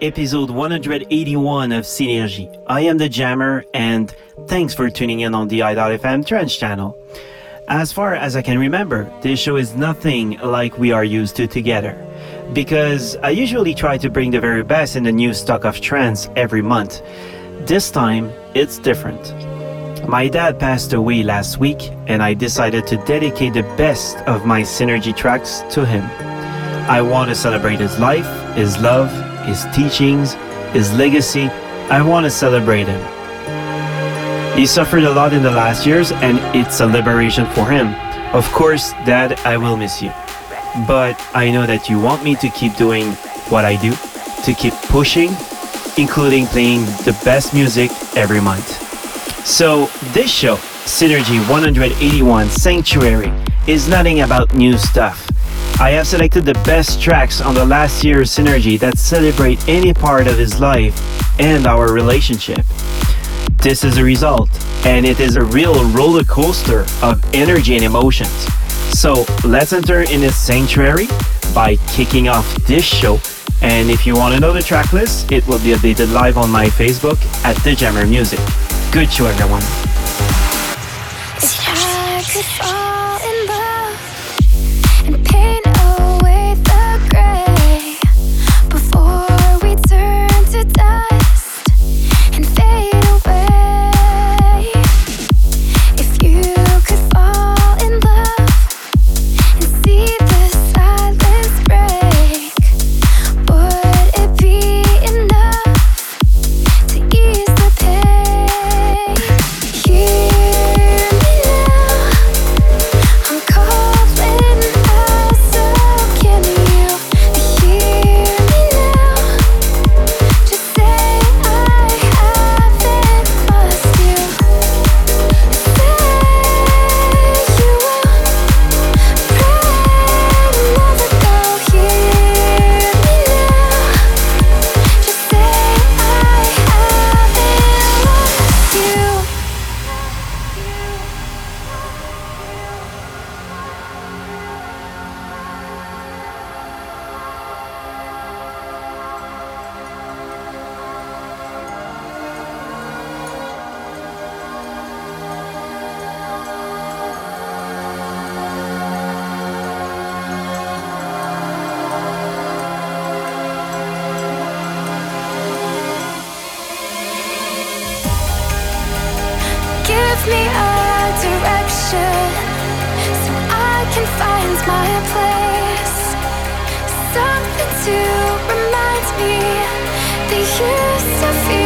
episode 181 of Synergy. I am the Jammer, and thanks for tuning in on the AH.FM Trance channel. As far as I can remember, this show is nothing like we are used to together. Because I usually try to bring the very best in the new stock of trance every month. This time, it's different. My dad passed away last week, and I decided to dedicate the best of my Synergy tracks to him. I want to celebrate his life, his love, his teachings, his legacy. I want to celebrate him. He suffered a lot in the last years, and it's a liberation for him. Of course, Dad, I will miss you. But I know that you want me to keep doing what I do, to keep pushing, including playing the best music every month. So, this show, Synergy 181 Sanctuary, is nothing about new stuff. I have selected the best tracks on the last year's Synergy that celebrate any part of his life and our relationship. This is a result, and it is a real roller coaster of energy and emotions. So let's enter in this sanctuary by kicking off this show. And if you want to know the track list, it will be updated live on my Facebook at The Jammer Music. Good show, everyone. kiss your feel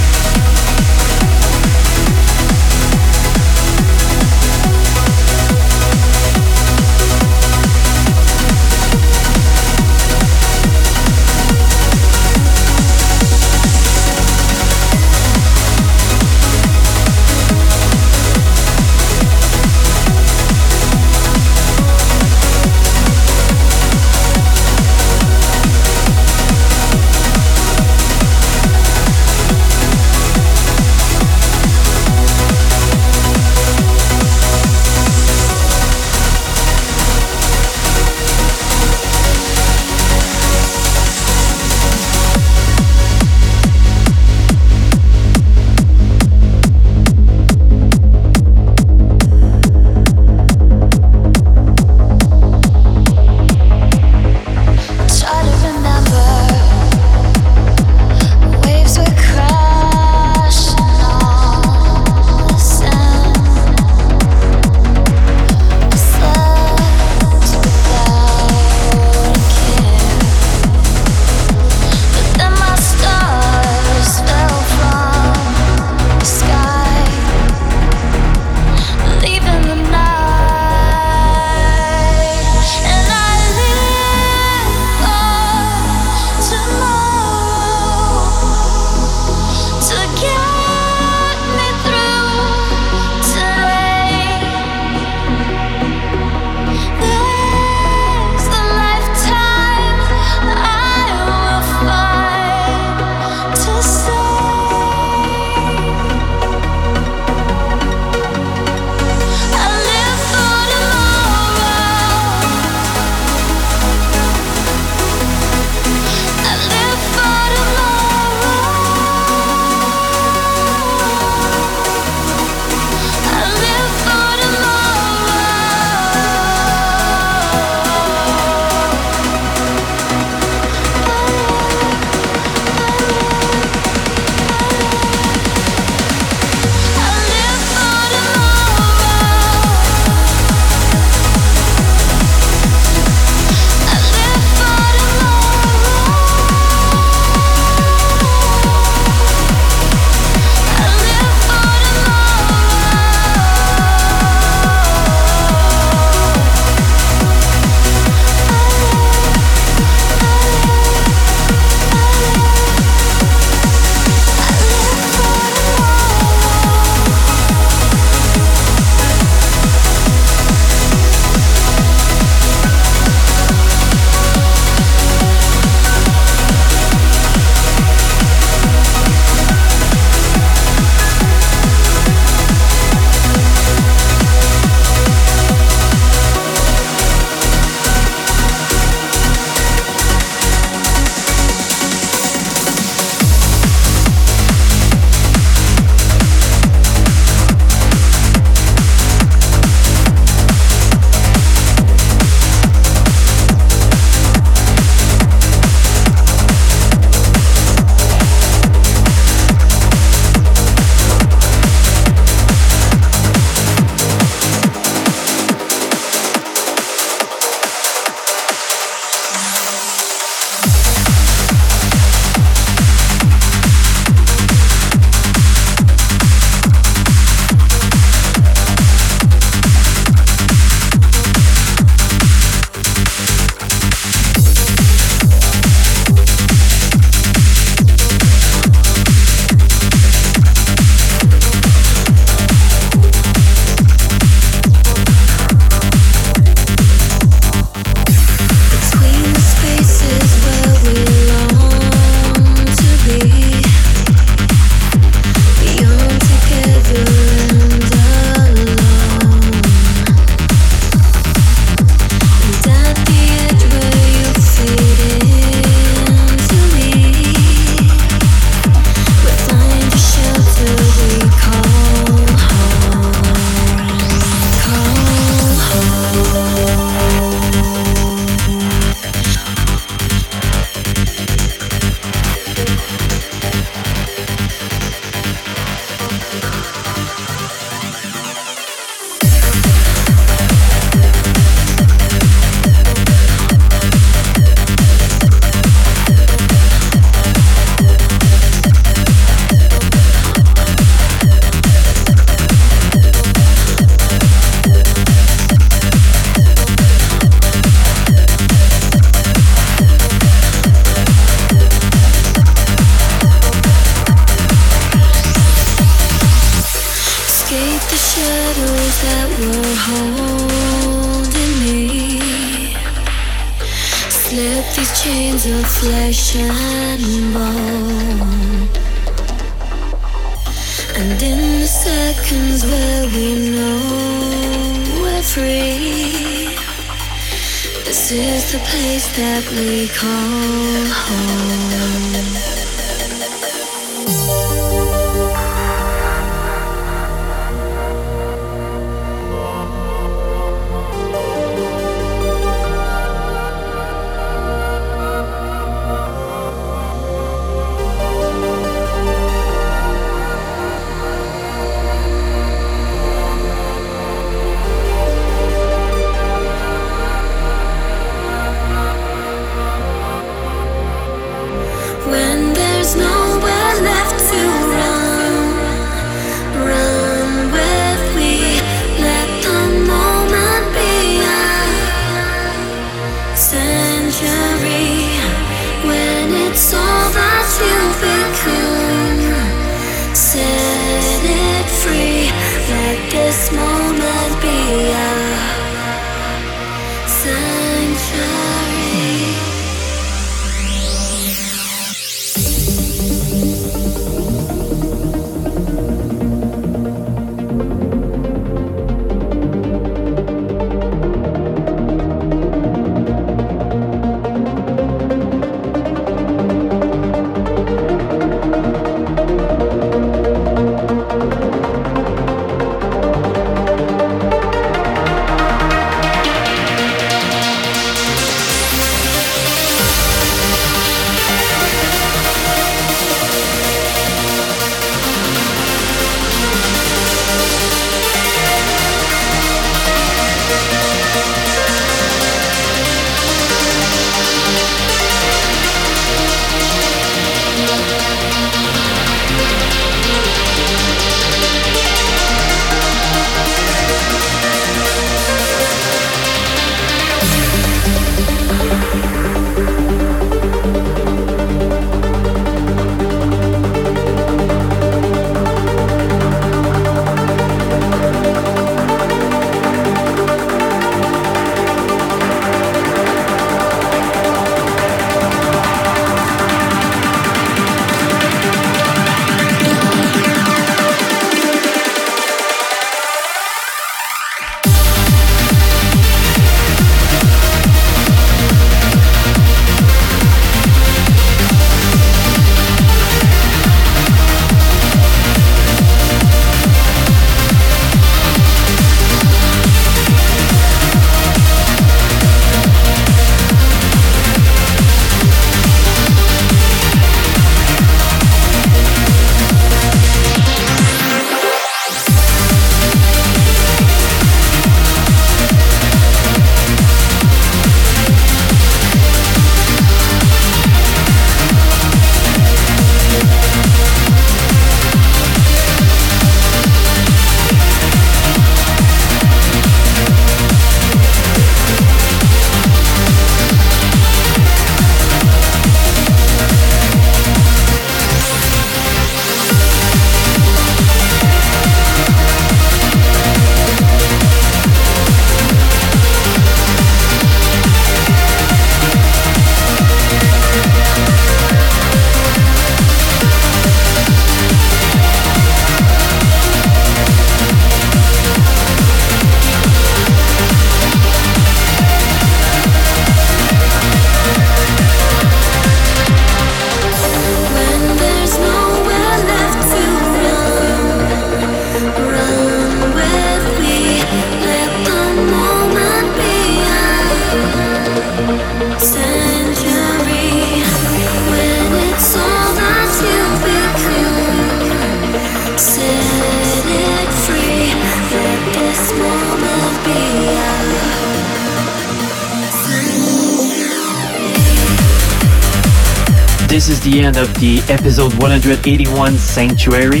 end of the episode 181 Sanctuary.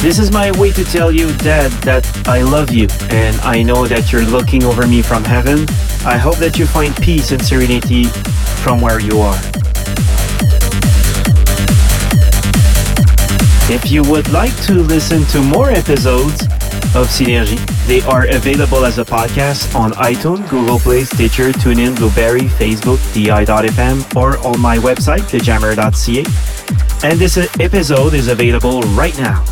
This is my way to tell you, Dad, that I love you and I know that you're looking over me from heaven. I hope that you find peace and serenity from where you are. If you would like to listen to more episodes of Synergy, They are available as a podcast on iTunes, Google Play, Stitcher, TuneIn, Blubrry, Facebook, DI.fm, or on my website, thejammer.ca. And this episode is available right now.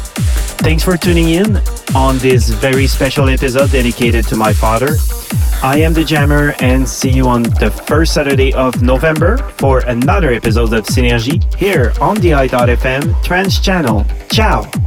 Thanks for tuning in on this very special episode dedicated to my father. I am the Jammer and see you on the first Saturday of November for another episode of Synergy here on the AH.FM trance channel. Ciao!